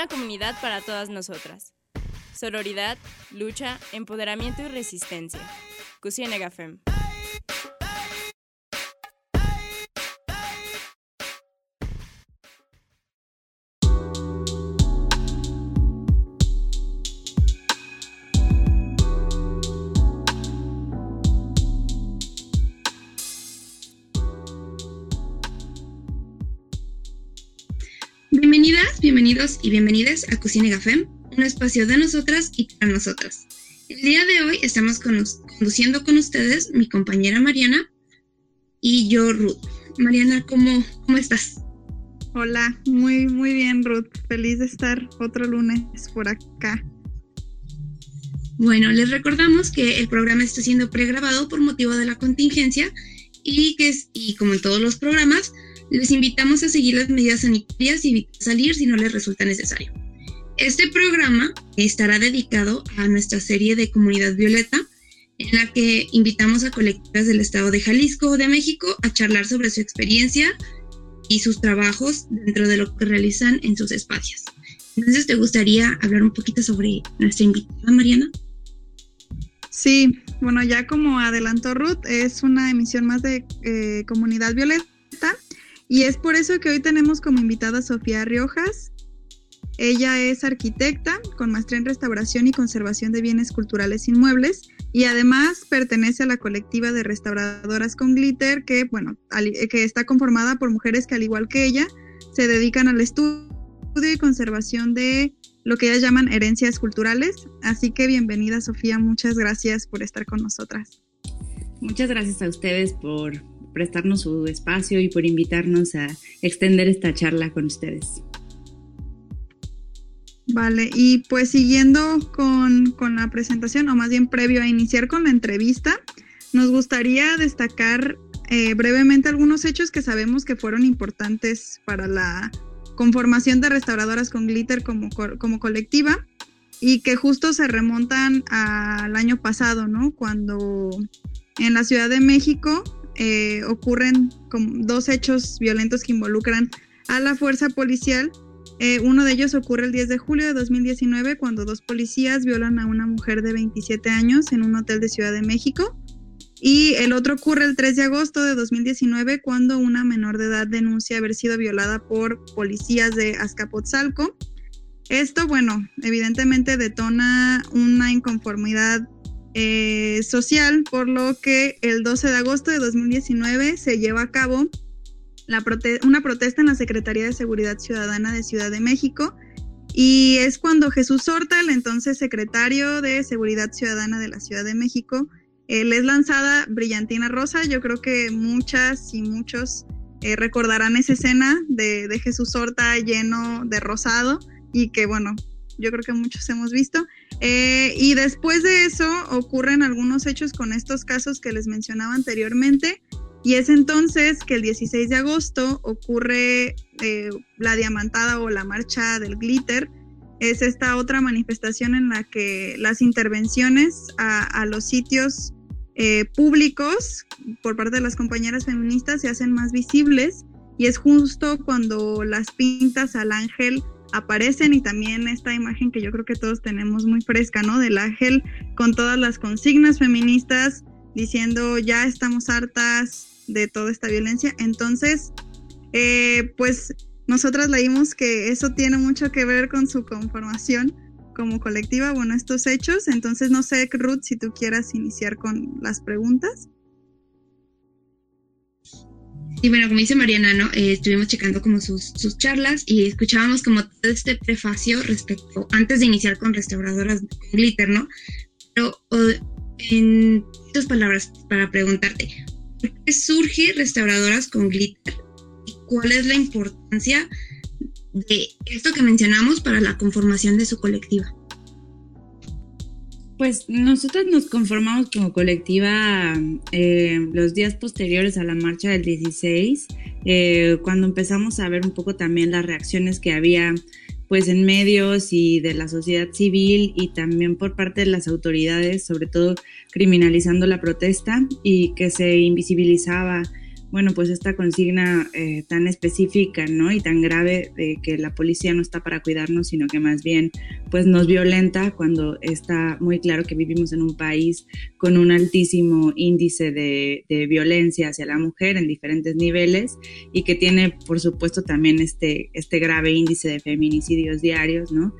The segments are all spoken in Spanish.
Una comunidad para todas nosotras. Sororidad, lucha, empoderamiento y resistencia. Bienvenidos y bienvenidas a Cocina Gafem, un espacio de nosotras y para nosotras. El día de hoy estamos conduciendo con ustedes mi compañera Mariana y yo, Ruth. Mariana, ¿cómo, cómo estás? Hola, muy, muy bien, Ruth. Feliz de estar otro lunes por acá. Bueno, les recordamos que el programa está siendo pregrabado por motivo de la contingencia y que, y como en todos los programas, les invitamos a seguir las medidas sanitarias y salir si no les resulta necesario. Este programa estará dedicado a nuestra serie de Comunidad Violeta, en la que invitamos a colectivas del estado de Jalisco o de México a charlar sobre su experiencia y sus trabajos dentro de lo que realizan en sus espacios. Entonces, ¿te gustaría hablar un poquito sobre nuestra invitada, Mariana? Sí, bueno, ya como adelantó Ruth, es una emisión más de eh, Comunidad Violeta y es por eso que hoy tenemos como invitada a Sofía Riojas. Ella es arquitecta con maestría en restauración y conservación de bienes culturales inmuebles y además pertenece a la colectiva de restauradoras con glitter que, bueno, que está conformada por mujeres que al igual que ella se dedican al estudio y conservación de lo que ellas llaman herencias culturales. Así que bienvenida Sofía, muchas gracias por estar con nosotras. Muchas gracias a ustedes por prestarnos su espacio y por invitarnos a extender esta charla con ustedes. Vale, y pues siguiendo con, la presentación, o más bien previo a iniciar con la entrevista, nos gustaría destacar eh, brevemente algunos hechos que sabemos que fueron importantes para la conformación de restauradoras con glitter como, como colectiva y que justo se remontan al año pasado, ¿no? Cuando en la Ciudad de México eh, ocurren dos hechos violentos que involucran a la fuerza policial. Eh, uno de ellos ocurre el 10 de julio de 2019 cuando dos policías violan a una mujer de 27 años en un hotel de Ciudad de México. Y el otro ocurre el 3 de agosto de 2019 cuando una menor de edad denuncia haber sido violada por policías de Azcapotzalco. Esto, bueno, evidentemente detona una inconformidad eh, social, por lo que el 12 de agosto de 2019 se lleva a cabo una protesta en la Secretaría de Seguridad Ciudadana de Ciudad de México y es cuando Jesús Horta, el entonces secretario de Seguridad Ciudadana de la Ciudad de México, eh, le es lanzada Brillantina Rosa. Yo creo que muchas y muchos eh, recordarán esa escena de, de Jesús Horta lleno de rosado y que bueno, yo creo que muchos hemos visto. Eh, y después de eso ocurren algunos hechos con estos casos que les mencionaba anteriormente. Y es entonces que el 16 de agosto ocurre eh, la diamantada o la marcha del glitter. Es esta otra manifestación en la que las intervenciones a, los sitios eh, públicos por parte de las compañeras feministas se hacen más visibles y es justo cuando las pintas al ángel aparecen y también esta imagen que yo creo que todos tenemos muy fresca, ¿no? Del ángel con todas las consignas feministas diciendo ya estamos hartas de toda esta violencia. Entonces, eh, pues nosotras leímos que eso tiene mucho que ver con su conformación como colectiva, bueno, estos hechos. Entonces, no sé, Ruth, si tú quieras iniciar con las preguntas. Y bueno, como dice Mariana, ¿no? Eh, estuvimos checando como sus, sus, charlas y escuchábamos como todo este prefacio respecto, antes de iniciar con restauradoras con glitter, ¿no? Pero en dos palabras para preguntarte, ¿por qué surge restauradoras con glitter? ¿Y cuál es la importancia de esto que mencionamos para la conformación de su colectiva? Pues nosotros nos conformamos como colectiva eh, los días posteriores a la marcha del 16, eh, cuando empezamos a ver un poco también las reacciones que había pues en medios y de la sociedad civil y también por parte de las autoridades, sobre todo criminalizando la protesta y que se invisibilizaba bueno, pues esta consigna eh, tan específica, ¿no? Y tan grave de que la policía no está para cuidarnos, sino que más bien, pues nos violenta cuando está muy claro que vivimos en un país con un altísimo índice de, violencia hacia la mujer en diferentes niveles y que tiene, por supuesto, también este, este grave índice de feminicidios diarios, ¿no?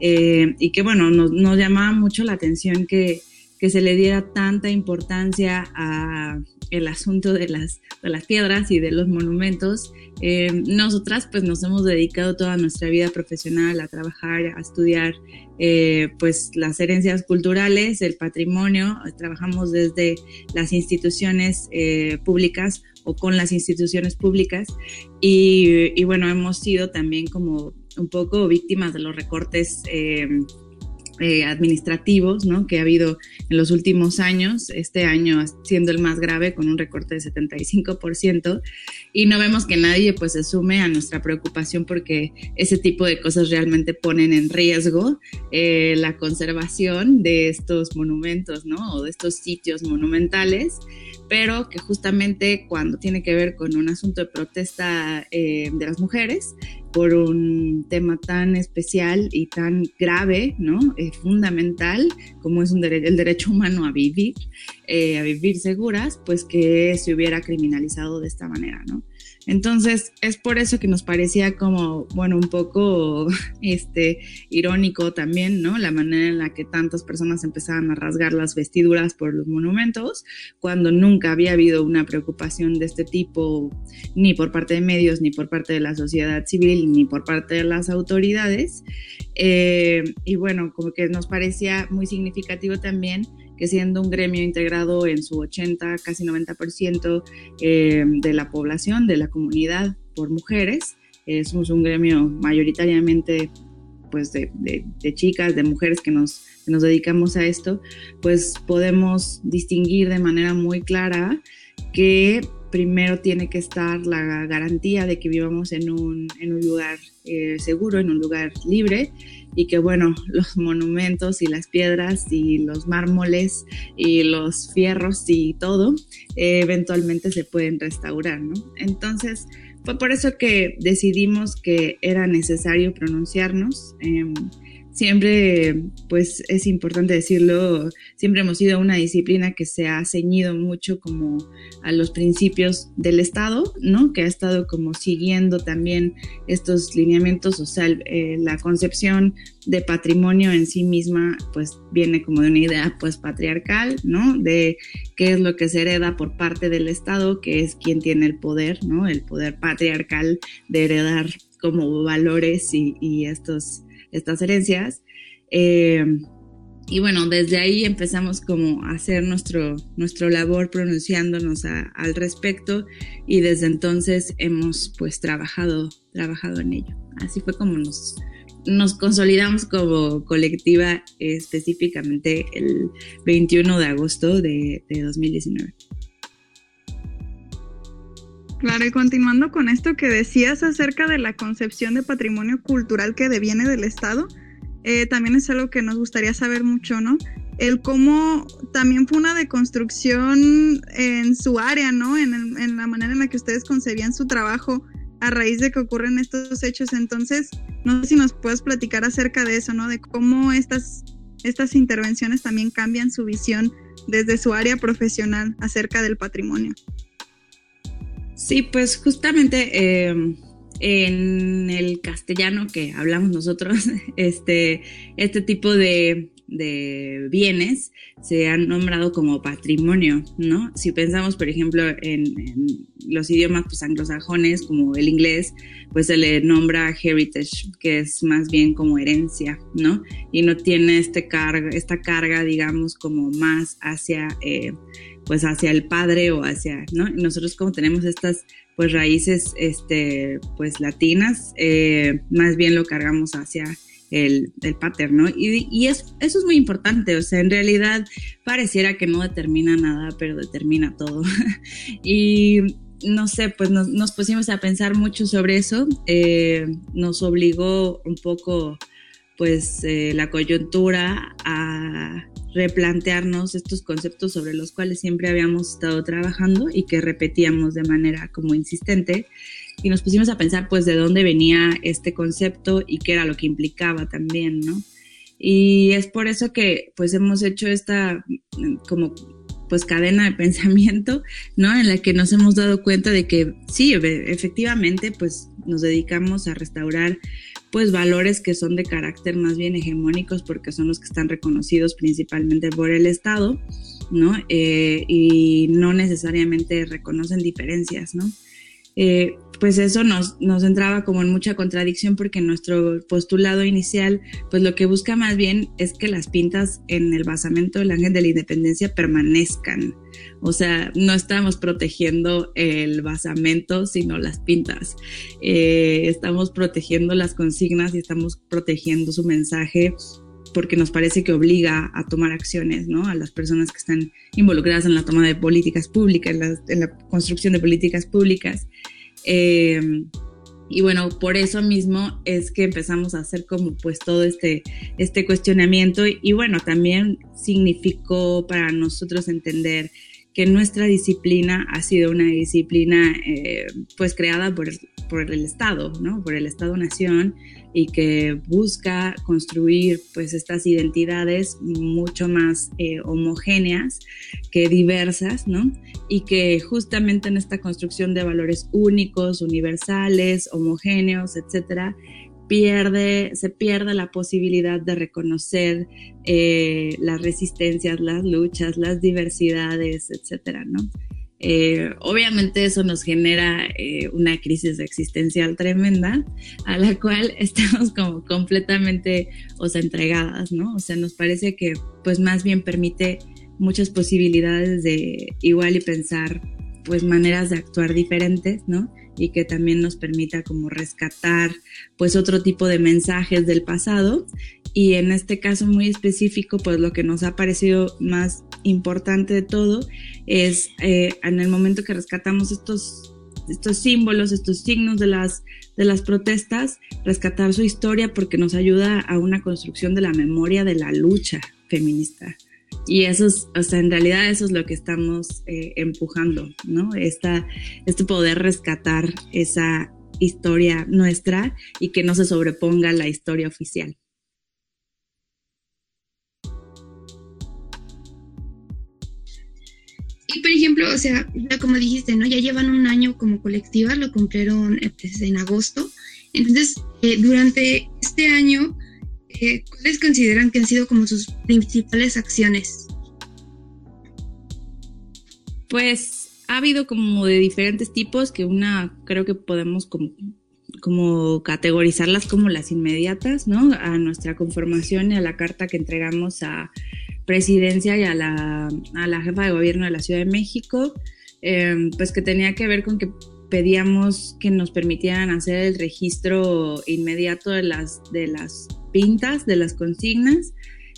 Eh, y que, bueno, nos, nos llamaba mucho la atención que que se le diera tanta importancia a el asunto de las, de las piedras y de los monumentos. Eh, nosotras pues nos hemos dedicado toda nuestra vida profesional a trabajar, a estudiar eh, pues las herencias culturales, el patrimonio, trabajamos desde las instituciones eh, públicas o con las instituciones públicas y, y, bueno, hemos sido también como un poco víctimas de los recortes eh, administrativos ¿no? que ha habido en los últimos años, este año siendo el más grave con un recorte de 75%, y no vemos que nadie pues se sume a nuestra preocupación porque ese tipo de cosas realmente ponen en riesgo eh, la conservación de estos monumentos ¿no? o de estos sitios monumentales pero que justamente cuando tiene que ver con un asunto de protesta eh, de las mujeres, por un tema tan especial y tan grave, ¿no? Eh, fundamental, como es un el derecho humano a vivir, eh, a vivir seguras, pues que se hubiera criminalizado de esta manera, ¿no? Entonces, es por eso que nos parecía como, bueno, un poco este, irónico también, ¿no? La manera en la que tantas personas empezaban a rasgar las vestiduras por los monumentos, cuando nunca había habido una preocupación de este tipo, ni por parte de medios, ni por parte de la sociedad civil, ni por parte de las autoridades. Eh, y bueno, como que nos parecía muy significativo también que siendo un gremio integrado en su 80, casi 90% eh, de la población, de la comunidad por mujeres, eh, somos un gremio mayoritariamente pues de, chicas, de mujeres que nos, que nos dedicamos a esto, pues podemos distinguir de manera muy clara que primero tiene que estar la garantía de que vivamos en un, en un lugar eh, seguro, en un lugar libre y que bueno, los monumentos y las piedras y los mármoles y los fierros y todo eh, eventualmente se pueden restaurar, ¿no? Entonces, fue por eso que decidimos que era necesario pronunciarnos. Em, siempre, pues es importante decirlo, siempre hemos sido una disciplina que se ha ceñido mucho como a los principios del Estado, ¿no? Que ha estado como siguiendo también estos lineamientos, o sea, eh, la concepción de patrimonio en sí misma, pues viene como de una idea, pues patriarcal, ¿no? De qué es lo que se hereda por parte del Estado, que es quien tiene el poder, ¿no? El poder patriarcal de heredar como valores y, y estos estas herencias. Eh, y bueno, desde ahí empezamos como a hacer nuestro, nuestro labor pronunciándonos al respecto y desde entonces hemos pues trabajado, trabajado en ello. Así fue como nos, nos consolidamos como colectiva específicamente el 21 de agosto de, de 2019. Claro, y continuando con esto que decías acerca de la concepción de patrimonio cultural que deviene del Estado, eh, también es algo que nos gustaría saber mucho, ¿no? El cómo también fue una deconstrucción en su área, ¿no? En, en la manera en la que ustedes concebían su trabajo a raíz de que ocurren estos hechos. Entonces, no sé si nos puedes platicar acerca de eso, ¿no? De cómo estas, estas intervenciones también cambian su visión desde su área profesional acerca del patrimonio. Sí, pues justamente em, en el castellano que hablamos nosotros, este, este tipo de, bienes se han nombrado como patrimonio, ¿no? Si pensamos, por ejemplo, en, los idiomas pues, anglosajones, como el inglés, pues se le nombra heritage, que es más bien como herencia, ¿no? Y no tiene este carga, esta carga, digamos, como más hacia... Eh, pues hacia el padre o hacia, ¿no? nosotros como tenemos estas pues raíces este pues latinas, eh, más bien lo cargamos hacia el, el pater, ¿no? Y, y es, eso es muy importante, o sea, en realidad pareciera que no determina nada, pero determina todo. y no sé, pues nos, pusimos a pensar mucho sobre eso, eh, nos obligó un poco pues eh, la coyuntura a replantearnos estos conceptos sobre los cuales siempre habíamos estado trabajando y que repetíamos de manera como insistente y nos pusimos a pensar pues de dónde venía este concepto y qué era lo que implicaba también, ¿no? Y es por eso que pues hemos hecho esta como pues cadena de pensamiento, ¿no? En la que nos hemos dado cuenta de que sí, efectivamente, pues nos dedicamos a restaurar pues valores que son de carácter más bien hegemónicos porque son los que están reconocidos principalmente por el Estado, ¿no? Eh, y no necesariamente reconocen diferencias, ¿no? Eh, pues eso nos, entraba como en mucha contradicción porque nuestro postulado inicial, pues lo que busca más bien es que las pintas en el basamento del ángel de la independencia permanezcan. O sea, no estamos protegiendo el basamento, sino las pintas. Eh, estamos protegiendo las consignas y estamos protegiendo su mensaje porque nos parece que obliga a tomar acciones, ¿no? A las personas que están involucradas en la toma de políticas públicas, en la construcción de políticas públicas. Em, y bueno, por eso mismo es que empezamos a hacer como pues todo este, este cuestionamiento y bueno, también significó para nosotros entender que nuestra disciplina ha sido una disciplina eh, pues creada por, por el Estado, ¿no? Por el Estado-Nación y que busca construir pues estas identidades mucho más eh, homogéneas que diversas, ¿no? Y que justamente en esta construcción de valores únicos, universales, homogéneos, etcétera, pierde, se pierde la posibilidad de reconocer eh, las resistencias, las luchas, las diversidades, etcétera, ¿no? Eh, obviamente eso nos genera eh, una crisis existencial tremenda a la cual estamos como completamente, o sea, entregadas, ¿no? O sea, nos parece que pues más bien permite muchas posibilidades de igual y pensar pues maneras de actuar diferentes, ¿no? Y que también nos permita como rescatar pues otro tipo de mensajes del pasado y en este caso muy específico pues lo que nos ha parecido más importante de todo es eh, en el momento que rescatamos estos, estos símbolos, estos signos de las, de las protestas, rescatar su historia porque nos ayuda a una construcción de la memoria de la lucha feminista. Y eso es, o sea, en realidad eso es lo que estamos eh, empujando, ¿no? Esta, este poder rescatar esa historia nuestra y que no se sobreponga a la historia oficial. Y por ejemplo, o sea, como dijiste, ¿no? Ya llevan un año como colectiva, lo cumplieron eh, pues, en agosto. Entonces, eh, durante este año, eh, ¿cuáles consideran que han sido como sus principales acciones? Pues ha habido como de diferentes tipos, que una creo que podemos como, categorizarlas como las inmediatas, ¿no? A nuestra conformación y a la carta que entregamos a presidencia y a la, a la jefa de gobierno de la Ciudad de México, em, pues que tenía que ver con que pedíamos que nos permitieran hacer el registro inmediato de las, de las pintas, de las consignas,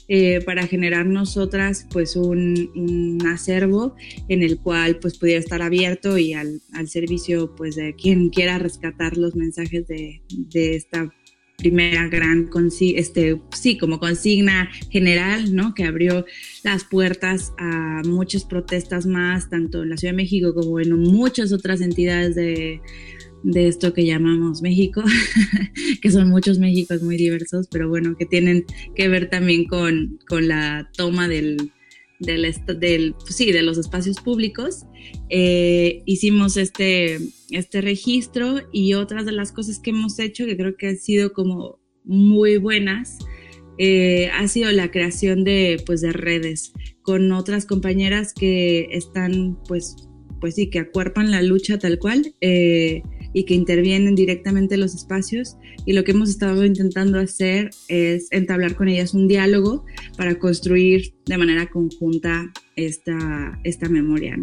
eh, para generar nosotras pues un, un, acervo en el cual pues pudiera estar abierto y al, al servicio pues de quien quiera rescatar los mensajes de, de esta primera gran, este, sí, como consigna general, ¿no? Que abrió las puertas a muchas protestas más, tanto en la Ciudad de México como en muchas otras entidades de, de esto que llamamos México, que son muchos Méxicos muy diversos, pero bueno, que tienen que ver también con, con la toma del, del, del pues sí, de los espacios públicos. Eh, hicimos este, este registro y otras de las cosas que hemos hecho que creo que han sido como muy buenas eh, ha sido la creación de, pues, de redes con otras compañeras que están pues, pues sí, que acuerpan la lucha tal cual. Eh, y que intervienen directamente en los espacios. Y lo que hemos estado intentando hacer es entablar con ellas un diálogo para construir de manera conjunta esta, esta memoria.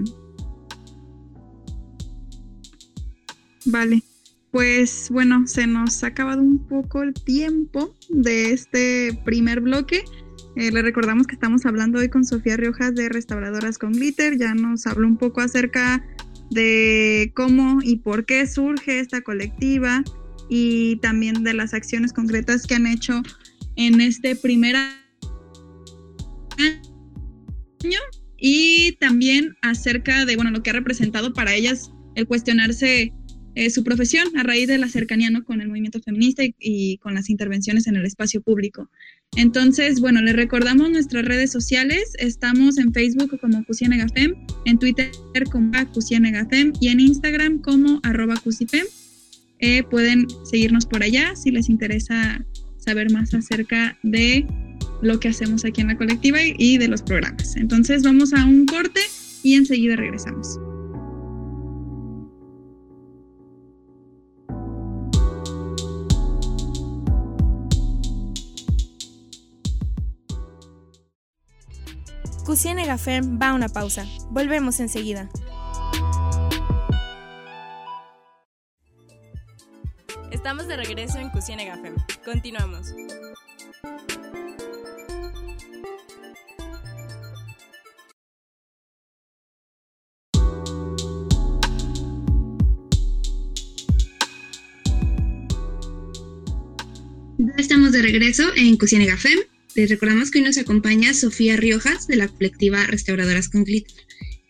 Vale. Pues bueno, se nos ha acabado un poco el tiempo de este primer bloque. Eh, le recordamos que estamos hablando hoy con Sofía Riojas de Restauradoras con Glitter. Ya nos habló un poco acerca de cómo y por qué surge esta colectiva y también de las acciones concretas que han hecho en este primer y también acerca de, bueno, lo que ha representado para ellas el cuestionarse eh, su profesión a raíz de la cercanía ¿no? con el movimiento feminista y, con las intervenciones en el espacio público. Entonces, bueno, les recordamos nuestras redes sociales. Estamos en Facebook como Cusienegafem, en Twitter como Cusienegafem y en Instagram como arroba Cusipem. Eh, pueden seguirnos por allá si les interesa saber más acerca de lo que hacemos aquí en la colectiva y de los programas. Entonces vamos a un corte y enseguida regresamos. Cusiene Fem va a una pausa. Volvemos enseguida. Estamos de regreso en Cusiene Fem. Continuamos. estamos de regreso en Cusiene Fem les recordamos que hoy nos acompaña Sofía Riojas de la colectiva Restauradoras con Glitter,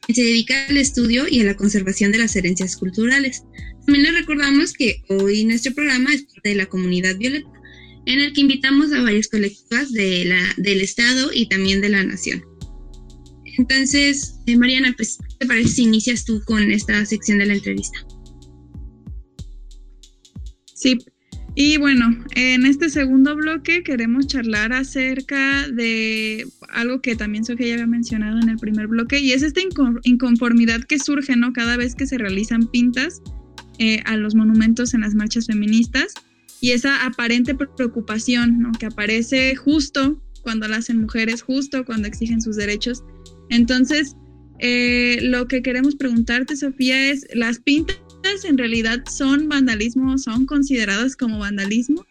que se dedica al estudio y a la conservación de las herencias culturales. También les recordamos que hoy nuestro programa es parte de la comunidad Violeta, en el que invitamos a varias colectivas de del Estado y también de la Nación. Entonces, eh, Mariana, pues, ¿te parece si inicias tú con esta sección de la entrevista? Sí, y bueno, en este segundo bloque queremos charlar acerca de algo que también Sofía ya había mencionado en el primer bloque, y es esta inconformidad que surge, ¿no? Cada vez que se realizan pintas eh, a los monumentos en las marchas feministas, y esa aparente preocupación, ¿no? Que aparece justo cuando la hacen mujeres, justo cuando exigen sus derechos. Entonces, eh, lo que queremos preguntarte, Sofía, es, ¿las pintas en realidad son vandalismo, son consideradas como vandalismo?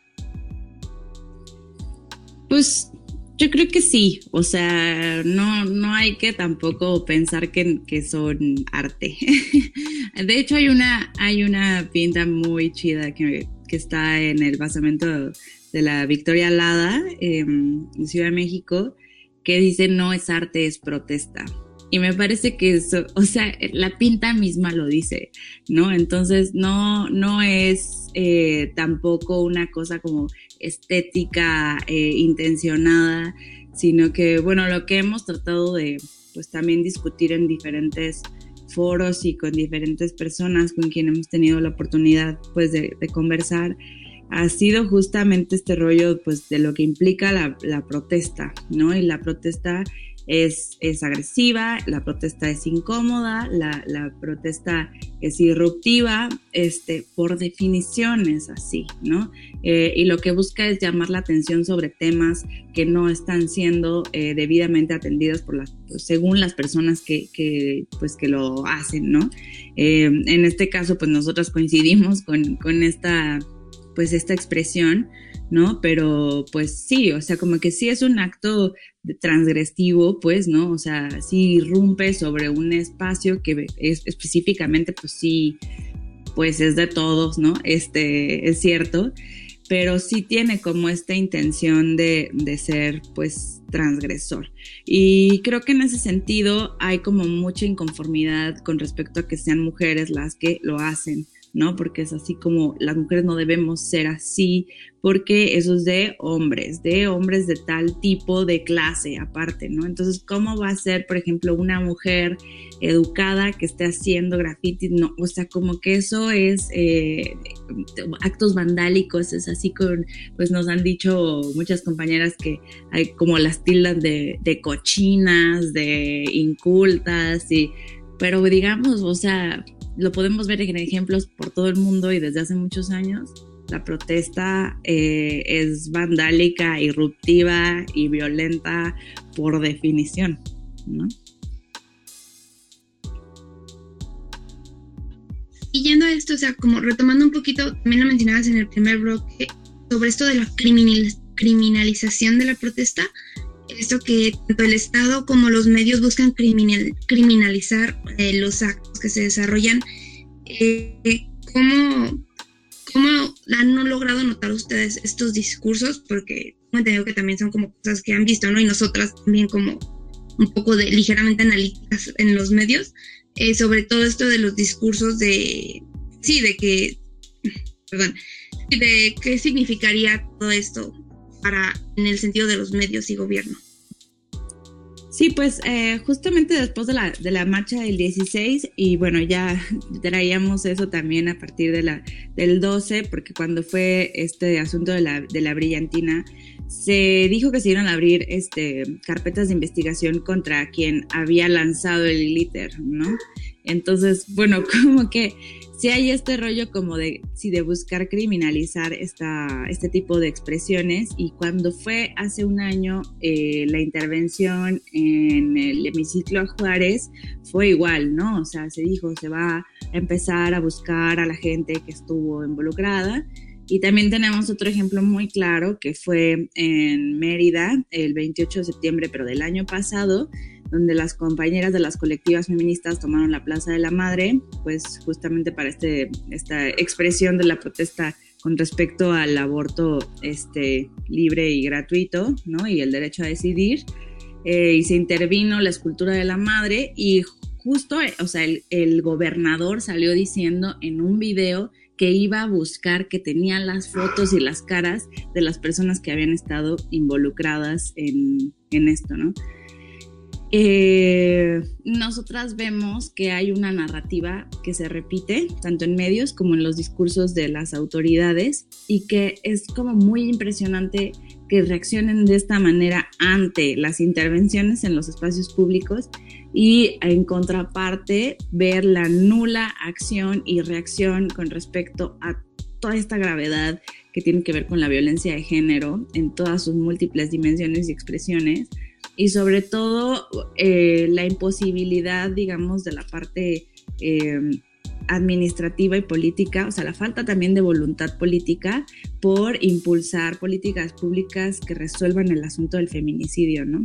Pues yo creo que sí, o sea, no, no hay que tampoco pensar que, que son arte. de hecho, hay una, hay una pinta muy chida que, que está en el basamento de la Victoria Alada em, en Ciudad de México que dice no es arte, es protesta. Y me parece que eso, o sea, la pinta misma lo dice, ¿no? Entonces no, no es eh, tampoco una cosa como estética eh, intencionada, sino que, bueno, lo que hemos tratado de, pues también discutir en diferentes foros y con diferentes personas con quien hemos tenido la oportunidad, pues, de, conversar, ha sido justamente este rollo, pues, de lo que implica la protesta, ¿no? Y la protesta es, es agresiva, la protesta es incómoda, la, protesta es irruptiva, este, por definición es así, ¿no? Eh, y lo que busca es llamar la atención sobre temas que no están siendo eh, debidamente atendidos por las, pues, según las personas que, que, pues, que lo hacen, ¿no? Eh, en este caso, pues nosotros coincidimos con, con esta, pues, esta expresión, ¿no? Pero pues sí, o sea, como que sí es un acto transgresivo, pues, ¿no? O sea, sí irrumpe sobre un espacio que es específicamente, pues sí, pues es de todos, ¿no? Este, es cierto, pero sí tiene como esta intención de, de ser, pues, transgresor. Y creo que en ese sentido hay como mucha inconformidad con respecto a que sean mujeres las que lo hacen. ¿No? Porque es así como las mujeres no debemos ser así, porque eso es de hombres, de hombres de tal tipo de clase aparte, ¿no? Entonces, ¿cómo va a ser, por ejemplo, una mujer educada que esté haciendo graffiti? No, o sea, como que eso es eh, actos vandálicos, es así con, pues nos han dicho muchas compañeras que hay como las tildas de, de cochinas, de incultas, y, pero digamos, o sea, lo podemos ver en ejemplos por todo el mundo y desde hace muchos años. La protesta eh, es vandálica, irruptiva y violenta por definición, ¿no? Y yendo a esto, o sea, como retomando un poquito, también lo mencionabas en el primer bloque, sobre esto de la criminalización de la protesta, esto que tanto el Estado como los medios buscan criminalizar eh, los actos que se desarrollan. Eh, ¿cómo, ¿Cómo han logrado notar ustedes estos discursos? Porque tengo entendido que también son como cosas que han visto, ¿no? Y nosotras también como un poco de ligeramente analíticas en los medios eh, sobre todo esto de los discursos de, sí, de que, perdón, de qué significaría todo esto para, en el sentido de los medios y gobierno. Sí, pues eh, justamente después de la, de la marcha del 16 y bueno, ya traíamos eso también a partir de la, del 12, porque cuando fue este asunto de la, de la brillantina, se dijo que se iban a abrir este, carpetas de investigación contra quien había lanzado el glitter, ¿no? Entonces, bueno, como que si hay este rollo como de, sí, de buscar criminalizar esta, este tipo de expresiones y cuando fue hace un año eh, la intervención en el hemiciclo Juárez fue igual, ¿no? O sea, se dijo, se va a empezar a buscar a la gente que estuvo involucrada y también tenemos otro ejemplo muy claro que fue en Mérida el 28 de septiembre, pero del año pasado, donde las compañeras de las colectivas feministas tomaron la Plaza de la Madre, pues justamente para este, esta expresión de la protesta con respecto al aborto este, libre y gratuito, ¿no? Y el derecho a decidir. Eh, y se intervino la escultura de la madre y justo, o sea, el, el gobernador salió diciendo en un video que iba a buscar, que tenía las fotos y las caras de las personas que habían estado involucradas en, esto, ¿no? Eh, nosotras vemos que hay una narrativa que se repite tanto en medios como en los discursos de las autoridades y que es como muy impresionante que reaccionen de esta manera ante las intervenciones en los espacios públicos y en contraparte ver la nula acción y reacción con respecto a toda esta gravedad que tiene que ver con la violencia de género en todas sus múltiples dimensiones y expresiones y sobre todo eh, la imposibilidad, digamos, de la parte eh, administrativa y política, o sea, la falta también de voluntad política por impulsar políticas públicas que resuelvan el asunto del feminicidio, ¿no?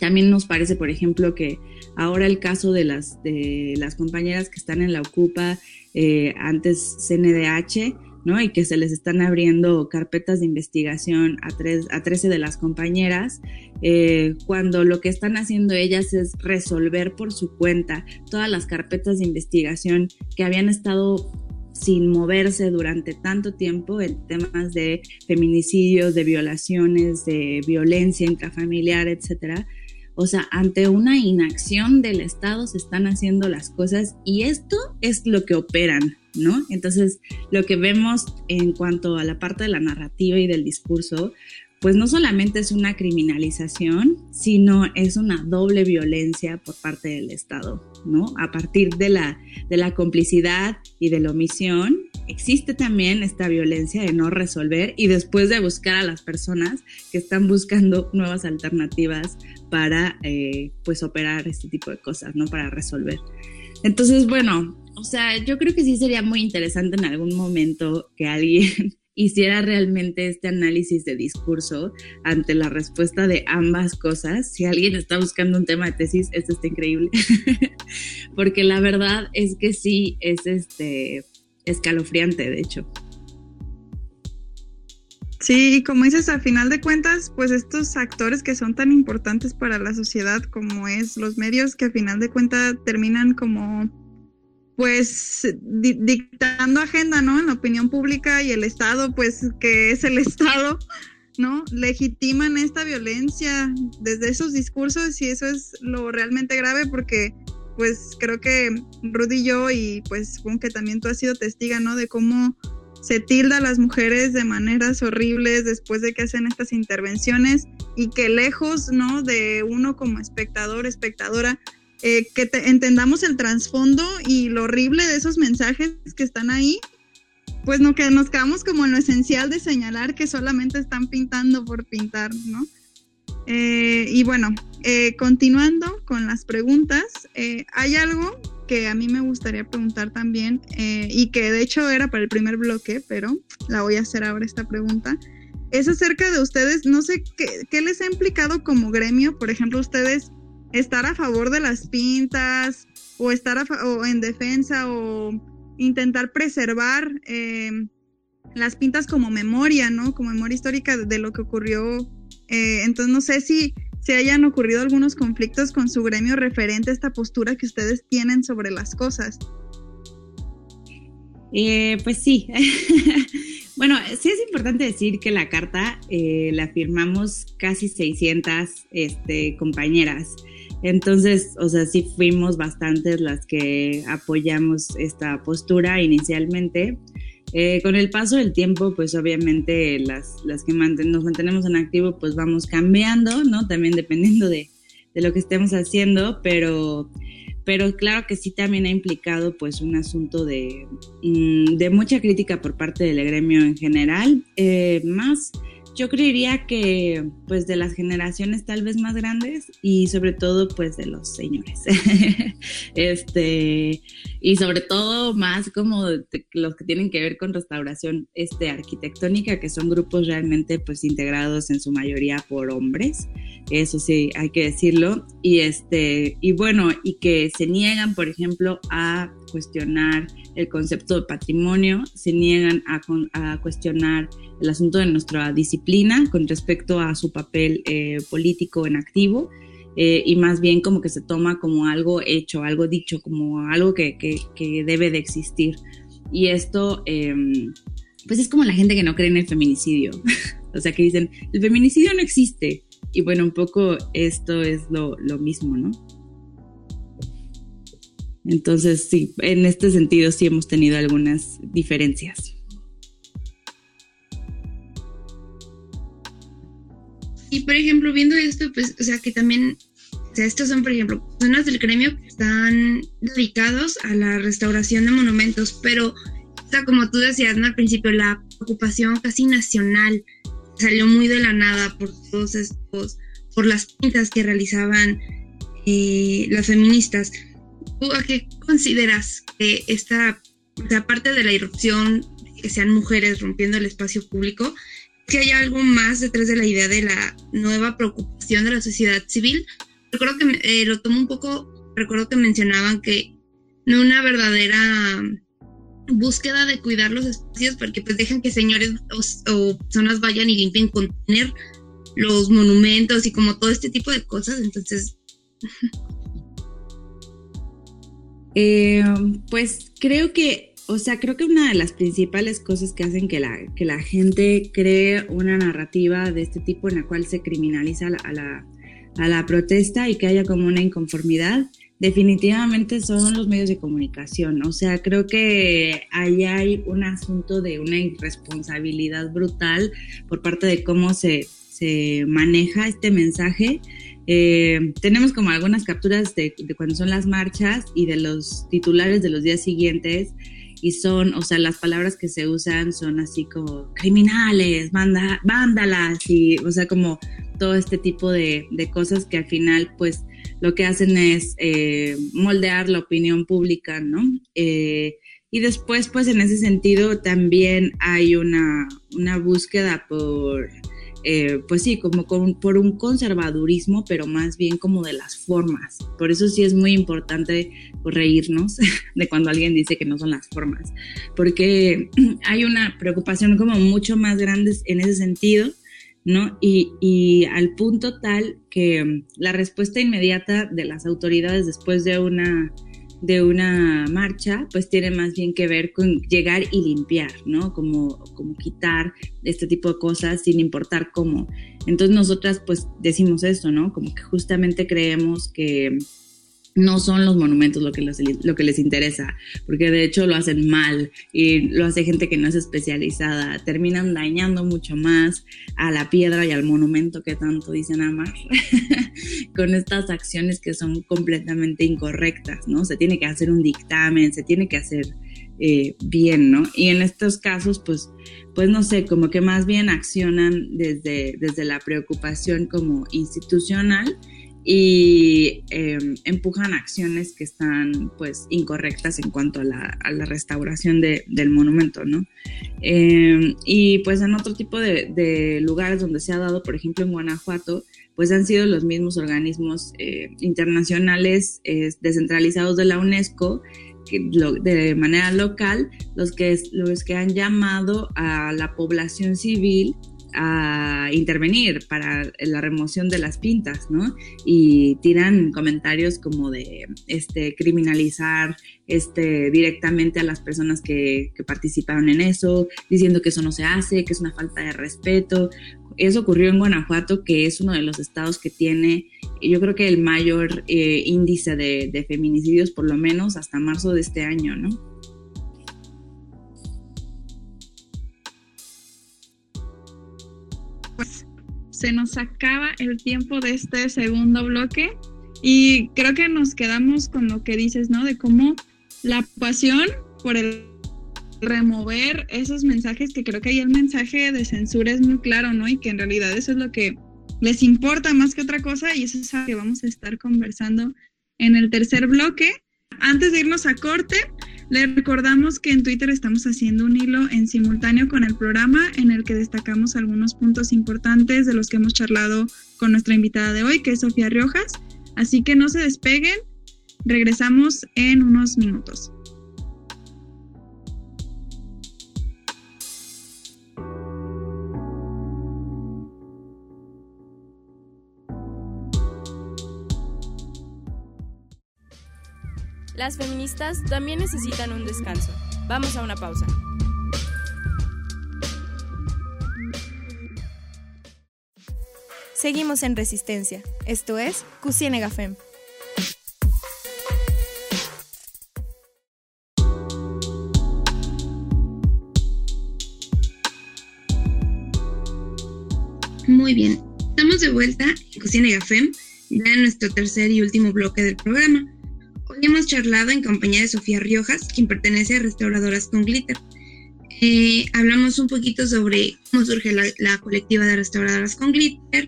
También nos parece, por ejemplo, que ahora el caso de las, de las compañeras que están en la Ocupa, eh, antes CNDH, ¿no? Y que se les están abriendo carpetas de investigación a, tres, a 13 de las compañeras, eh, cuando lo que están haciendo ellas es resolver por su cuenta todas las carpetas de investigación que habían estado sin moverse durante tanto tiempo en temas de feminicidios, de violaciones, de violencia intrafamiliar, etcétera. O sea, ante una inacción del Estado se están haciendo las cosas y esto es lo que operan, ¿no? Entonces, lo que vemos en cuanto a la parte de la narrativa y del discurso, pues no solamente es una criminalización, sino es una doble violencia por parte del Estado, ¿no? A partir de la, de la complicidad y de la omisión, existe también esta violencia de no resolver y después de buscar a las personas que están buscando nuevas alternativas para, eh, pues, operar este tipo de cosas, ¿no? Para resolver. Entonces, bueno, o sea, yo creo que sí sería muy interesante en algún momento que alguien hiciera realmente este análisis de discurso ante la respuesta de ambas cosas. Si alguien está buscando un tema de tesis, esto está increíble. Porque la verdad es que sí es este escalofriante, de hecho. Sí, y como dices, a final de cuentas, pues estos actores que son tan importantes para la sociedad como es los medios, que a final de cuentas terminan como pues dictando agenda, ¿no? En la opinión pública y el Estado, pues que es el Estado, ¿no? Legitiman esta violencia desde esos discursos y eso es lo realmente grave porque pues creo que Rudy y yo y pues supongo que también tú has sido testiga, ¿no? De cómo se tilda a las mujeres de maneras horribles después de que hacen estas intervenciones y que lejos, ¿no? De uno como espectador, espectadora, eh, que entendamos el trasfondo y lo horrible de esos mensajes que están ahí, pues no que nos quedamos como en lo esencial de señalar que solamente están pintando por pintar, ¿no? Eh, y bueno, eh, continuando con las preguntas, hay algo que a mí me gustaría preguntar también y que de hecho era para el primer bloque, pero la voy a hacer ahora esta pregunta. Es acerca de ustedes, no sé qué les ha implicado como gremio, por ejemplo, ustedes estar a favor de las pintas o estar o en defensa o intentar preservar eh, las pintas como memoria, ¿no? Como memoria histórica de, lo que ocurrió. Eh, entonces no sé si, se hayan ocurrido algunos conflictos con su gremio referente a esta postura que ustedes tienen sobre las cosas. Eh, pues sí. bueno, sí es importante decir que la carta eh, la firmamos casi 600 este, compañeras. Entonces, o sea, sí fuimos bastantes las que apoyamos esta postura inicialmente. Eh, con el paso del tiempo, pues obviamente las, las que nos mantenemos en activo, pues vamos cambiando, ¿no? También dependiendo de, de lo que estemos haciendo, pero pero claro que sí también ha implicado pues un asunto de, mm, de mucha crítica por parte del gremio en general, eh, más yo creería que pues de las generaciones tal vez más grandes y sobre todo pues de los señores. este, y sobre todo más como los que tienen que ver con restauración este, arquitectónica, que son grupos realmente pues integrados en su mayoría por hombres. Eso sí, hay que decirlo. Y este, y bueno, y que se niegan, por ejemplo, a cuestionar el concepto de patrimonio, se niegan a, a cuestionar el asunto de nuestra disciplina con respecto a su papel eh, político en activo. Eh, y más bien como que se toma como algo hecho, algo dicho, como algo que, que, debe de existir. Y esto, em, pues es como la gente que no cree en el feminicidio, o sea, que dicen, el feminicidio no existe. Y bueno, un poco esto es lo, lo mismo, ¿no? Entonces, sí, en este sentido sí hemos tenido algunas diferencias. Y por ejemplo, viendo esto, pues, o sea, que también, o sea, estos son, por ejemplo, personas del gremio que están dedicados a la restauración de monumentos, pero, o sea, como tú decías, ¿no? Al principio, la ocupación casi nacional salió muy de la nada por todos estos, por las pintas que realizaban eh, las feministas. ¿Tú a qué consideras que esta, o aparte de la irrupción, que sean mujeres rompiendo el espacio público, que hay algo más detrás de la idea de la nueva preocupación de la sociedad civil. Recuerdo que eh, lo tomo un poco, recuerdo que mencionaban que no una verdadera búsqueda de cuidar los espacios porque pues dejan que señores o, personas vayan y limpien contener los monumentos y como todo este tipo de cosas, entonces... Eh, pues creo que o sea, creo que una de las principales cosas que hacen que la, que la gente cree una narrativa de este tipo en la cual se criminaliza a la, a la, protesta y que haya como una inconformidad, definitivamente son los medios de comunicación. O sea, creo que ahí hay un asunto de una irresponsabilidad brutal por parte de cómo se, se maneja este mensaje. Eh, tenemos como algunas capturas de, de, cuando son las marchas y de los titulares de los días siguientes y son, o sea, las palabras que se usan son así como criminales, banda, vándalas y, o sea, como todo este tipo de, cosas que al final, pues, lo que hacen es eh, moldear la opinión pública, ¿no? Eh, y después, pues, en ese sentido, también hay una, una búsqueda por eh, pues sí, como por un conservadurismo, pero más bien como de las formas. Por eso sí es muy importante reírnos de cuando alguien dice que no son las formas, porque hay una preocupación como mucho más grande en ese sentido. ¿no? Y, y, al punto tal que la respuesta inmediata de las autoridades después de una de una marcha, pues tiene más bien que ver con llegar y limpiar, ¿no? Como, como quitar este tipo de cosas sin importar cómo. Entonces nosotras pues decimos esto, ¿no? Como que justamente creemos que no son los monumentos lo que, lo que les interesa, porque de hecho lo hacen mal y lo hace gente que no es especializada, terminan dañando mucho más a la piedra y al monumento que tanto dicen amar con estas acciones que son completamente incorrectas, ¿no? Se tiene que hacer un dictamen, se tiene que hacer eh, bien, ¿no? Y en estos casos, pues, pues no sé, como que más bien accionan desde, desde la preocupación como institucional y em, empujan acciones que están pues incorrectas en cuanto a la, restauración de, del monumento, ¿no? Em, y pues en otro tipo de, lugares donde se ha dado, por ejemplo en Guanajuato, pues han sido los mismos organismos eh, internacionales eh, descentralizados de la UNESCO que de manera local los que, los que han llamado a la población civil a intervenir para la remoción de las pintas, ¿no? Y tiran comentarios como de este, criminalizar este, directamente a las personas que, que participaron en eso, diciendo que eso no se hace, que es una falta de respeto. Eso ocurrió en Guanajuato, que es uno de los estados que tiene, yo creo que el mayor eh, índice de, de feminicidios, por lo menos hasta marzo de este año, ¿no? Se nos acaba el tiempo de este segundo bloque y creo que nos quedamos con lo que dices, ¿no? De cómo la pasión por el remover esos mensajes, que creo que ahí el mensaje de censura es muy claro, ¿no? Y que en realidad eso es lo que les importa más que otra cosa y eso es algo que vamos a estar conversando en el tercer bloque. Antes de irnos a corte, les recordamos que en Twitter estamos haciendo un hilo en simultáneo con el programa en el que destacamos algunos puntos importantes de los que hemos charlado con nuestra invitada de hoy, que es Sofía Riojas. Así que no se despeguen, regresamos en unos minutos. Las feministas también necesitan un descanso. Vamos a una pausa. Seguimos en Resistencia. Esto es Cusienega Fem. Muy bien, estamos de vuelta en Cocina Fem, ya en nuestro tercer y último bloque del programa. Hoy hemos charlado en compañía de Sofía Riojas, quien pertenece a Restauradoras con Glitter. Eh, hablamos un poquito sobre cómo surge la, la colectiva de Restauradoras con Glitter,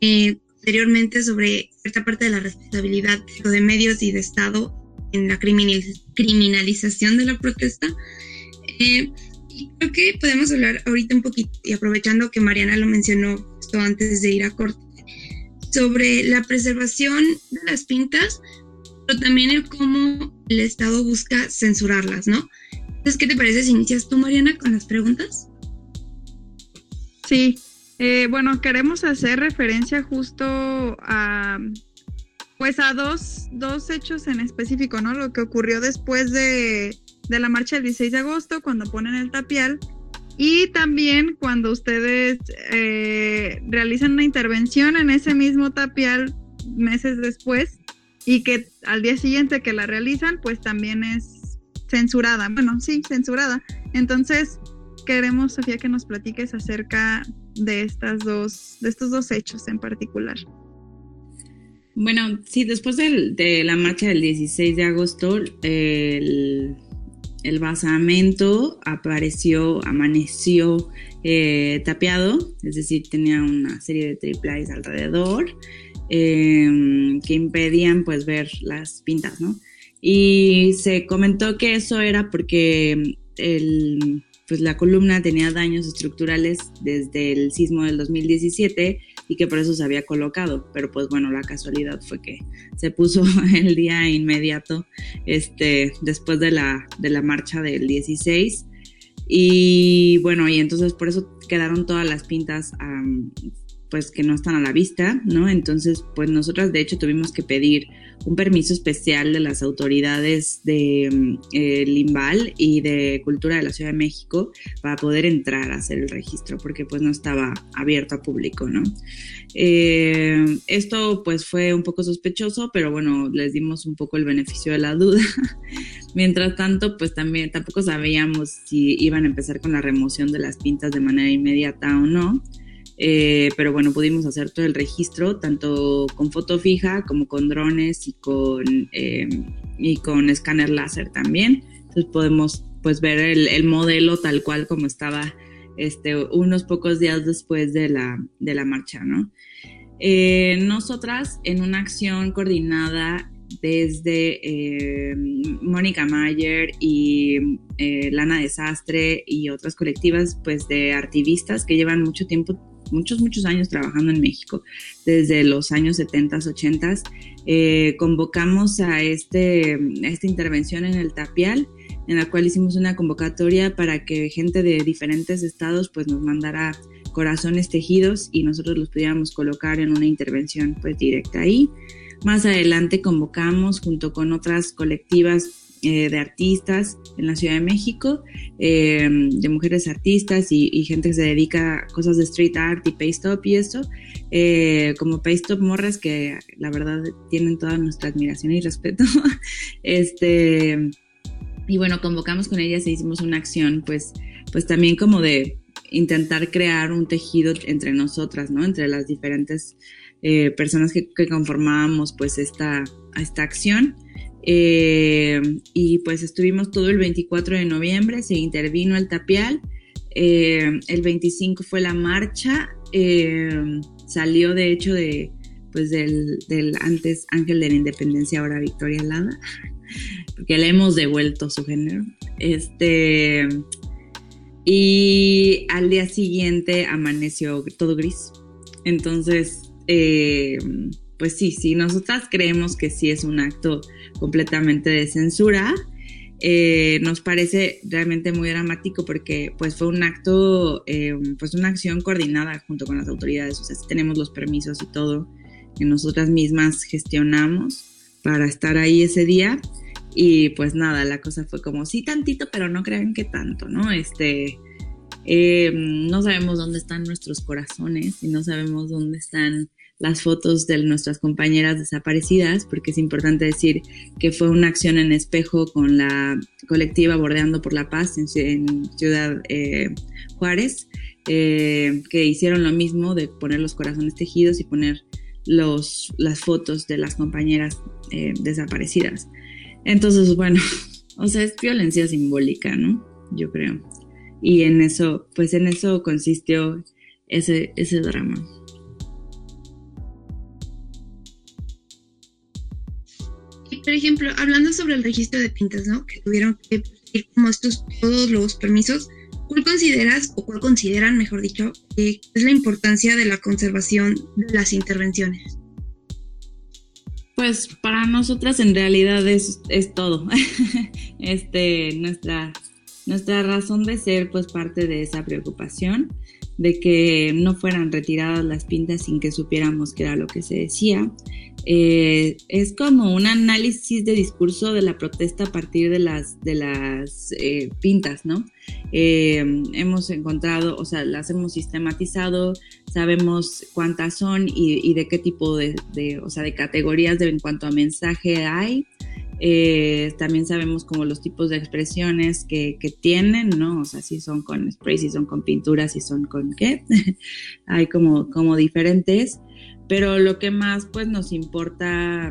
eh, posteriormente sobre cierta parte de la responsabilidad de medios y de Estado en la criminaliz criminalización de la protesta. Eh, y creo que podemos hablar ahorita un poquito, y aprovechando que Mariana lo mencionó justo antes de ir a corte, sobre la preservación de las pintas, pero también el cómo el Estado busca censurarlas, ¿no? Entonces, ¿qué te parece si inicias tú, Mariana, con las preguntas? Sí, eh, bueno, queremos hacer referencia justo a, pues a dos, dos hechos en específico, ¿no? Lo que ocurrió después de, de la marcha del 16 de agosto, cuando ponen el tapial, y también cuando ustedes eh, realizan una intervención en ese mismo tapial meses después y que al día siguiente que la realizan, pues también es censurada. Bueno, sí, censurada. Entonces, queremos, Sofía, que nos platiques acerca de estas dos, de estos dos hechos en particular. Bueno, sí, después de la marcha del 16 de agosto, el, basamento apareció, amaneció eh, tapiado, es decir, tenía una serie de triplais alrededor eh, que impedían pues ver las pintas, ¿no? Y se comentó que eso era porque el, pues la columna tenía daños estructurales desde el sismo del 2017 y que por eso se había colocado, pero pues bueno, la casualidad fue que se puso el día inmediato este, después de la, de la marcha del 16 y bueno, y entonces por eso quedaron todas las pintas pues que no están a la vista, ¿no? Entonces, pues nosotras de hecho tuvimos que pedir un permiso especial de las autoridades de eh, Limbal y de Cultura de la Ciudad de México para poder entrar a hacer el registro, porque pues no estaba abierto a público, ¿no? Eh, esto pues fue un poco sospechoso, pero bueno, les dimos un poco el beneficio de la duda. Mientras tanto, pues también tampoco sabíamos si iban a empezar con la remoción de las pintas de manera inmediata o no. Eh, pero bueno, pudimos hacer todo el registro, tanto con foto fija como con drones y con, eh, y con escáner láser también. Entonces podemos pues ver el, el, modelo tal cual como estaba este, unos pocos días después de la, de la marcha, ¿no? Eh, nosotras en una acción coordinada desde Mónica Mayer y Lana Desastre y otras colectivas pues de activistas que llevan mucho tiempo muchos, muchos años trabajando en México, desde los años 70, 80, eh, convocamos a, este, esta intervención en el Tapial, en la cual hicimos una convocatoria para que gente de diferentes estados pues nos mandara corazones tejidos y nosotros los pudiéramos colocar en una intervención pues directa ahí. Más adelante convocamos junto con otras colectivas eh, de artistas en la Ciudad de México, eh, de mujeres artistas y, gente que se dedica a cosas de street art y paste y esto, eh, como paste morras que la verdad tienen toda nuestra admiración y respeto. este, y bueno, convocamos con ellas e hicimos una acción, pues, pues también como de intentar crear un tejido entre nosotras, ¿no? Entre las diferentes personas que, que conformábamos pues esta, esta acción. Eh, y pues estuvimos todo el 24 de noviembre, se intervino el tapial, eh, el 25 fue la marcha, eh, salió de hecho de, pues del, del, antes Ángel de la Independencia, ahora Victoria Lada, porque le hemos devuelto su género. Este, y al día siguiente amaneció todo gris. Entonces, pues sí, sí, nosotras creemos que sí es un acto completamente de censura. Eh, nos parece realmente muy dramático porque pues fue un acto, eh, pues una acción coordinada junto con las autoridades, o sea, tenemos los permisos y todo que nosotras mismas gestionamos para estar ahí ese día y pues nada, la cosa fue como sí tantito, pero no crean que tanto, ¿no? Este, eh, no sabemos dónde están nuestros corazones y no sabemos dónde están las fotos de nuestras compañeras desaparecidas, porque es importante decir que fue una acción en espejo con la colectiva Bordeando por la Paz en, Ciudad eh, Juárez, eh, que hicieron lo mismo de poner los corazones tejidos y poner los, las fotos de las compañeras eh, desaparecidas. Entonces, bueno, o sea, es violencia simbólica, ¿no? Yo creo. Y en eso, pues en eso consistió ese, ese drama. Por ejemplo, hablando sobre el registro de pintas, ¿no? Que tuvieron que ir como estos todos los permisos, ¿cuál consideras o cuál consideran, mejor dicho, que es la importancia de la conservación de las intervenciones? Pues para nosotras en realidad es, es todo. este, nuestra, nuestra razón de ser, pues parte de esa preocupación de que no fueran retiradas las pintas sin que supiéramos qué era lo que se decía. Eh, es como un análisis de discurso de la protesta a partir de las, de las eh, pintas, ¿no? Eh, hemos encontrado, o sea, las hemos sistematizado, sabemos cuántas son y, de qué tipo de, o sea, de categorías de, en cuanto a mensaje hay. También sabemos como los tipos de expresiones que, que, tienen, ¿no? O sea, si son con spray, si son con pintura, si son con qué. hay como, como diferentes pero lo que más pues nos importa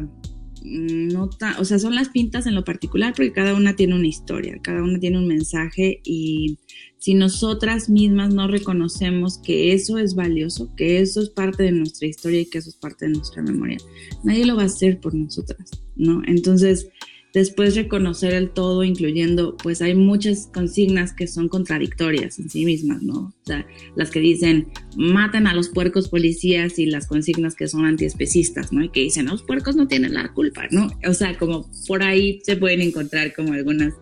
mm, no o sea, son las pintas en lo particular porque cada una tiene una historia, cada una tiene un mensaje y si nosotras mismas no reconocemos que eso es valioso, que eso es parte de nuestra historia y que eso es parte de nuestra memoria, nadie lo va a hacer por nosotras, ¿no? Entonces, después reconocer el todo, incluyendo, pues hay muchas consignas que son contradictorias en sí mismas, ¿no? O sea, las que dicen, maten a los puercos policías y las consignas que son antiespecistas, ¿no? Y que dicen, los puercos no tienen la culpa, ¿no? O sea, como por ahí se pueden encontrar como algunas,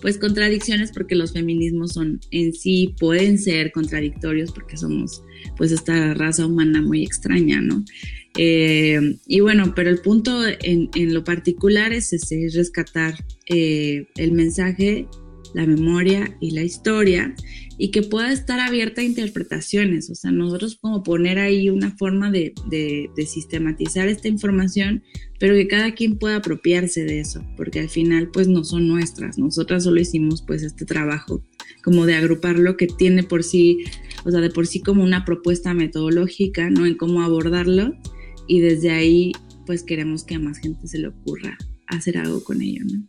pues, contradicciones porque los feminismos son en sí, pueden ser contradictorios porque somos, pues, esta raza humana muy extraña, ¿no? Eh, y bueno, pero el punto en, lo particular es ese, rescatar eh, el mensaje, la memoria y la historia y que pueda estar abierta a interpretaciones. O sea, nosotros como poner ahí una forma de, de, sistematizar esta información, pero que cada quien pueda apropiarse de eso, porque al final pues no son nuestras. Nosotras solo hicimos pues este trabajo como de agrupar lo que tiene por sí, o sea, de por sí como una propuesta metodológica, ¿no? En cómo abordarlo y desde ahí pues queremos que a más gente se le ocurra hacer algo con ello, ¿no?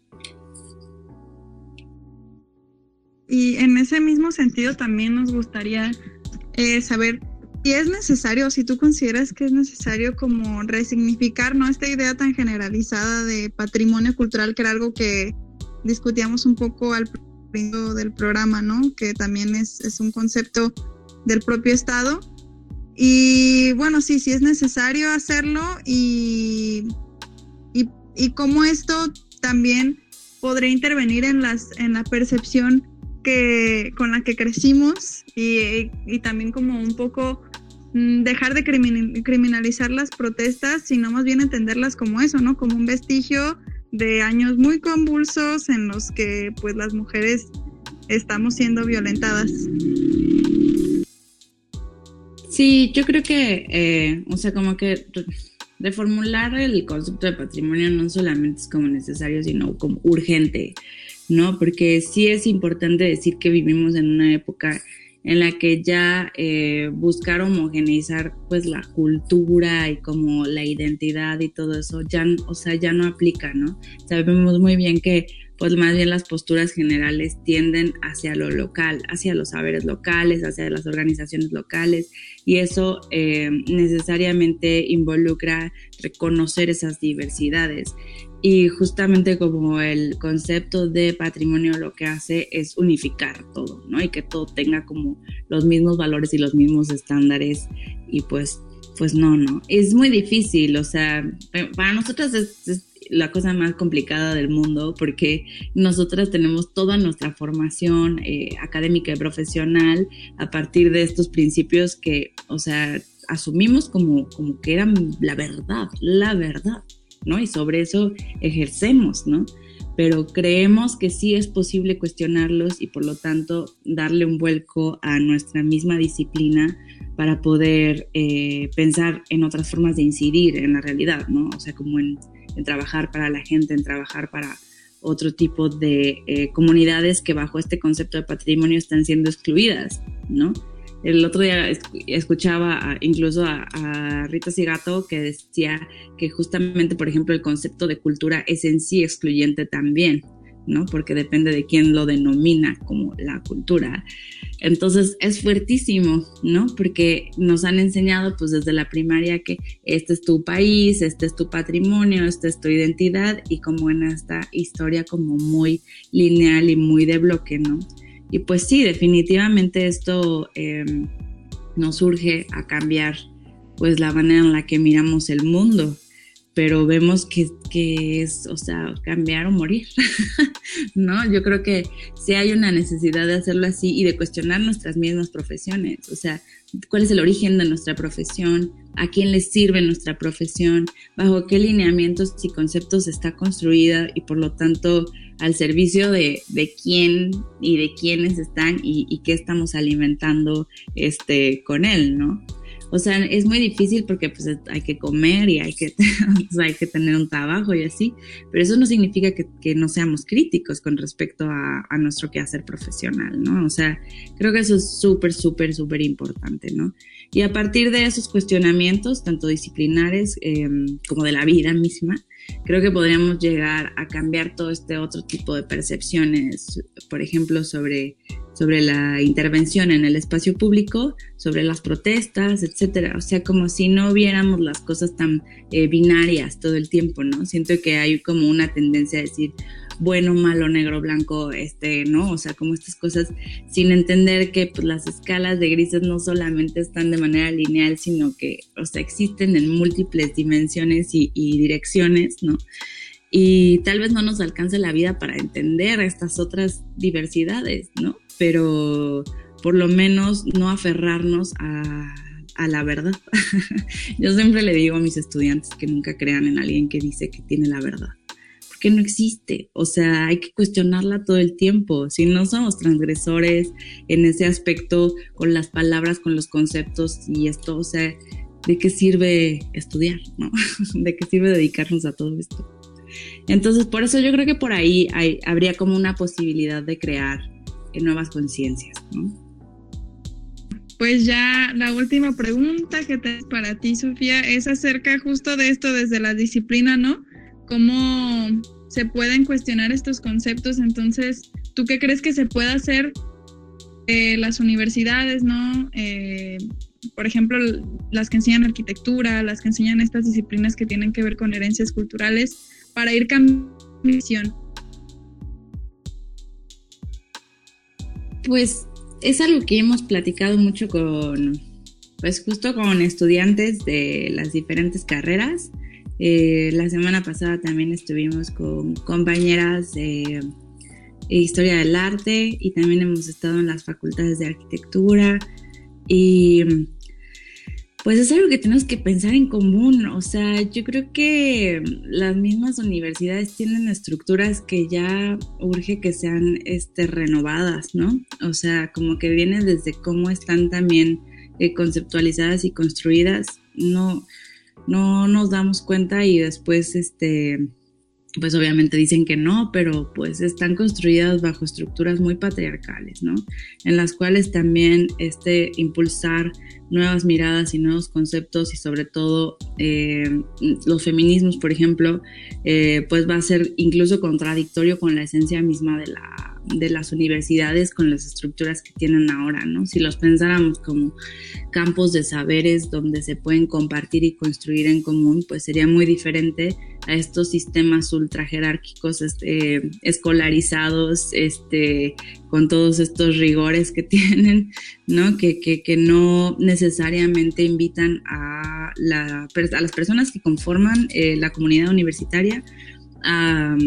Y en ese mismo sentido también nos gustaría eh, saber si es necesario, si tú consideras que es necesario como resignificar ¿no? esta idea tan generalizada de patrimonio cultural, que era algo que discutíamos un poco al principio del programa, ¿no? que también es, es un concepto del propio Estado y bueno, sí, sí es necesario hacerlo y, y, cómo esto también podría intervenir en, las, en la percepción que con la que crecimos y, también como un poco mm, dejar de criminalizar las protestas, sino más bien entenderlas como eso, ¿no? Como un vestigio de años muy convulsos en los que pues las mujeres estamos siendo violentadas. Sí, yo creo que, eh, o sea, como que reformular el concepto de patrimonio no solamente es como necesario, sino como urgente, ¿no? Porque sí es importante decir que vivimos en una época en la que ya eh, buscar homogeneizar pues la cultura y como la identidad y todo eso ya, o sea, ya no aplica, ¿no? Sabemos muy bien que pues más bien las posturas generales tienden hacia lo local, hacia los saberes locales, hacia las organizaciones locales y eso eh, necesariamente involucra reconocer esas diversidades. Y justamente como el concepto de patrimonio lo que hace es unificar todo, ¿no? Y que todo tenga como los mismos valores y los mismos estándares y pues, pues no, no. Es muy difícil, o sea, para nosotros es, la cosa más complicada del mundo porque nosotras tenemos toda nuestra formación eh, académica y profesional a partir de estos principios que, o sea, asumimos como, como que eran la verdad, la verdad. ¿no? Y sobre eso ejercemos, ¿no? Pero creemos que sí es posible cuestionarlos y por lo tanto darle un vuelco a nuestra misma disciplina para poder eh, pensar en otras formas de incidir en la realidad, ¿no? O sea, como en, trabajar para la gente, en trabajar para otro tipo de eh, comunidades que bajo este concepto de patrimonio están siendo excluidas, ¿no? El otro día escuchaba incluso a, Rita Sigato que decía que justamente, por ejemplo, el concepto de cultura es en sí excluyente también, ¿no? Porque depende de quién lo denomina como la cultura. Entonces es fuertísimo, ¿no? Porque nos han enseñado pues desde la primaria que este es tu país, este es tu patrimonio, esta es tu identidad y como en esta historia como muy lineal y muy de bloque, ¿no? Y pues sí, definitivamente esto em, nos urge a cambiar pues la manera en la que miramos el mundo, pero vemos que, que es, o sea, cambiar o morir, ¿no? Yo creo que sí hay una necesidad de hacerlo así y de cuestionar nuestras mismas profesiones, o sea, cuál es el origen de nuestra profesión, a quién le sirve nuestra profesión, bajo qué lineamientos y conceptos está construida y por lo tanto al servicio de, quién y de quiénes están y, qué estamos alimentando este, con él, ¿no? O sea, es muy difícil porque pues hay que comer y hay que, hay que tener un trabajo y así, pero eso no significa que, no seamos críticos con respecto a, a, nuestro quehacer profesional, ¿no? O sea, creo que eso es súper, súper, súper importante, ¿no? Y a partir de esos cuestionamientos, tanto disciplinares em, como de la vida misma, creo que podríamos llegar a cambiar todo este otro tipo de percepciones, por ejemplo, sobre, sobre la intervención en el espacio público, sobre las protestas, etcétera. O sea, como si no viéramos las cosas tan eh, binarias todo el tiempo, ¿no? Siento que hay como una tendencia a decir, bueno, malo, negro, blanco, este, ¿no? O sea, como estas cosas, sin entender que pues, las escalas de grises no solamente están de manera lineal, sino que, o sea, existen en múltiples dimensiones y, direcciones, ¿no? Y tal vez no nos alcance la vida para entender estas otras diversidades, ¿no? Pero por lo menos no aferrarnos a, a la verdad. Yo siempre le digo a mis estudiantes que nunca crean en alguien que dice que tiene la verdad que no existe. O sea, hay que cuestionarla todo el tiempo. Si no somos transgresores en ese aspecto, con las palabras, con los conceptos y esto, o sea, ¿de qué sirve estudiar? ¿no? ¿De qué sirve dedicarnos a todo esto? Entonces, por eso yo creo que por ahí hay, habría como una posibilidad de crear nuevas conciencias, ¿no? Pues ya la última pregunta que tengo para ti, Sofía, es acerca justo de esto desde la disciplina, ¿no? cómo se pueden cuestionar estos conceptos. Entonces, ¿tú qué crees que se puede hacer eh, las universidades, no? Eh, por ejemplo, las que enseñan arquitectura, las que enseñan estas disciplinas que tienen que ver con herencias culturales, para ir cambiando visión. Pues es algo que hemos platicado mucho con, pues justo con estudiantes de las diferentes carreras. Eh, la semana pasada también estuvimos con compañeras de, historia del arte y también hemos estado en las facultades de arquitectura. Y pues es algo que tenemos que pensar en común. O sea, yo creo que las mismas universidades tienen estructuras que ya urge que sean este, renovadas, ¿no? O sea, como que viene desde cómo están también eh, conceptualizadas y construidas. No, no nos damos cuenta y después, este, pues obviamente dicen que no, pero pues están construidas bajo estructuras muy patriarcales, ¿no? En las cuales también este impulsar nuevas miradas y nuevos conceptos y sobre todo eh, los feminismos, por ejemplo, eh, pues va a ser incluso contradictorio con la esencia misma de la de las universidades con las estructuras que tienen ahora, ¿no? Si los pensáramos como campos de saberes donde se pueden compartir y construir en común, pues sería muy diferente a estos sistemas ultra jerárquicos este, escolarizados, este, con todos estos rigores que tienen, ¿no? Que, que, no necesariamente invitan a, la, las personas que conforman eh, la comunidad universitaria a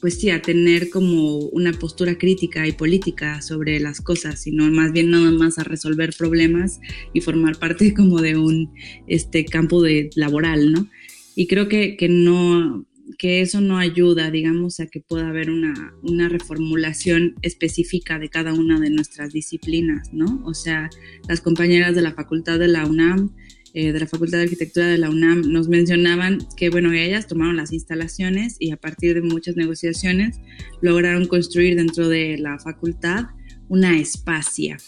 pues sí, a tener como una postura crítica y política sobre las cosas, sino más bien nada más a resolver problemas y formar parte como de un este, campo de, laboral, ¿no? Y creo que, que no, que eso no ayuda, digamos, a que pueda haber una, una, reformulación específica de cada una de nuestras disciplinas, ¿no? O sea, las compañeras de la facultad de la UNAM eh, de la Facultad de Arquitectura de la UNAM nos mencionaban que, bueno, ellas tomaron las instalaciones y a partir de muchas negociaciones lograron construir dentro de la facultad una espacia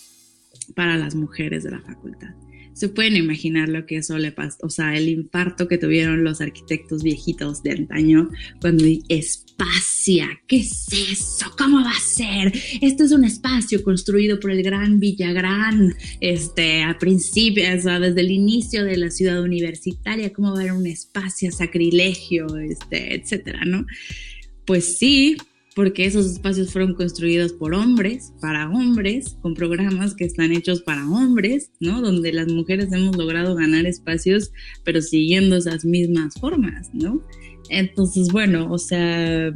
para las mujeres de la facultad se pueden imaginar lo que eso le pasó, o sea, el infarto que tuvieron los arquitectos viejitos de antaño cuando espacia, ¿qué es eso? ¿Cómo va a ser? Esto es un espacio construido por el gran Villagrán, este, a principios, o sea, desde el inicio de la ciudad universitaria, ¿cómo va a haber un espacio sacrilegio, este, etcétera, ¿no? Pues sí, porque esos espacios fueron construidos por hombres, para hombres, con programas que están hechos para hombres, ¿no? Donde las mujeres hemos logrado ganar espacios, pero siguiendo esas mismas formas, ¿no? Entonces, bueno, o sea,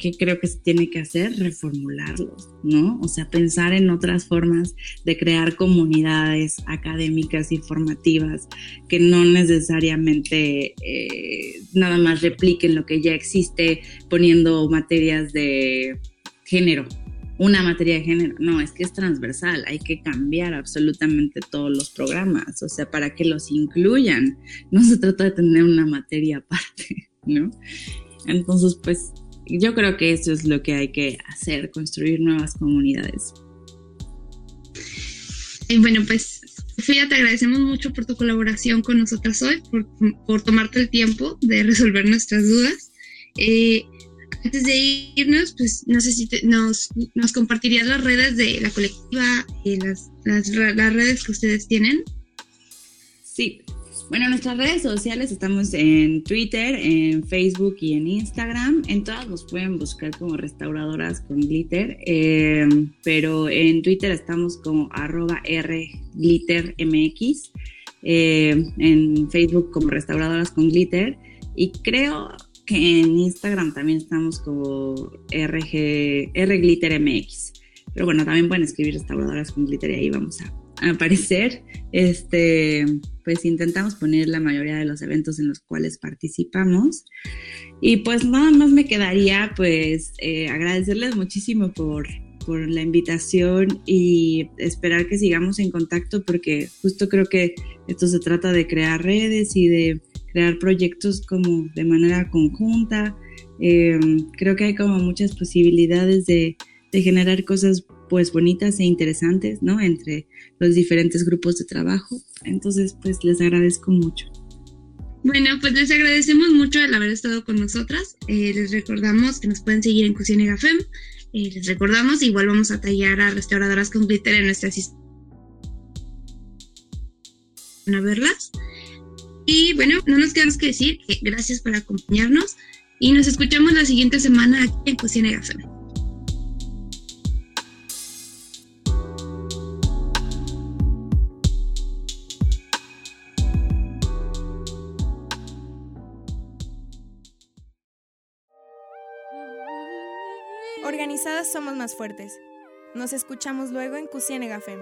que creo que se tiene que hacer, reformularlos, ¿no? O sea, pensar en otras formas de crear comunidades académicas y formativas que no necesariamente eh, nada más repliquen lo que ya existe poniendo materias de género, una materia de género. No, es que es transversal, hay que cambiar absolutamente todos los programas, o sea, para que los incluyan. No se trata de tener una materia aparte, ¿no? Entonces, pues yo creo que eso es lo que hay que hacer, construir nuevas comunidades. Y bueno, pues Sofía, te agradecemos mucho por tu colaboración con nosotras hoy, por, tomarte el tiempo de resolver nuestras dudas. Eh, antes de irnos, pues no sé si nos, nos compartirías las redes de la colectiva, y las, las, las redes que ustedes tienen. Sí, bueno, en nuestras redes sociales estamos en Twitter, en Facebook y en Instagram. En todas nos pueden buscar como restauradoras con glitter, eh, pero en Twitter estamos como arroba rglittermx, eh, en Facebook como restauradoras con glitter y creo que en Instagram también estamos como rg, rglittermx. Pero bueno, también pueden escribir restauradoras con glitter y ahí vamos a aparecer. Este, pues intentamos poner la mayoría de los eventos en los cuales participamos. Y pues nada más me quedaría pues eh, agradecerles muchísimo por, por la invitación y esperar que sigamos en contacto porque justo creo que esto se trata de crear redes y de crear proyectos como de manera conjunta. Em, creo que hay como muchas posibilidades de, de generar cosas pues bonitas e interesantes, ¿no? Entre los diferentes grupos de trabajo. Entonces, pues les agradezco mucho. Bueno, pues les agradecemos mucho el haber estado con nosotras. Eh, les recordamos que nos pueden seguir en Cusión Gafem. Eh, les recordamos, igual vamos a tallar a restauradoras con glitter en nuestra a verlas. Y bueno, no nos queda más que decir que gracias por acompañarnos y nos escuchamos la siguiente semana aquí en Cocina Gafem. Somos más fuertes. Nos escuchamos luego en Cusienega FEM.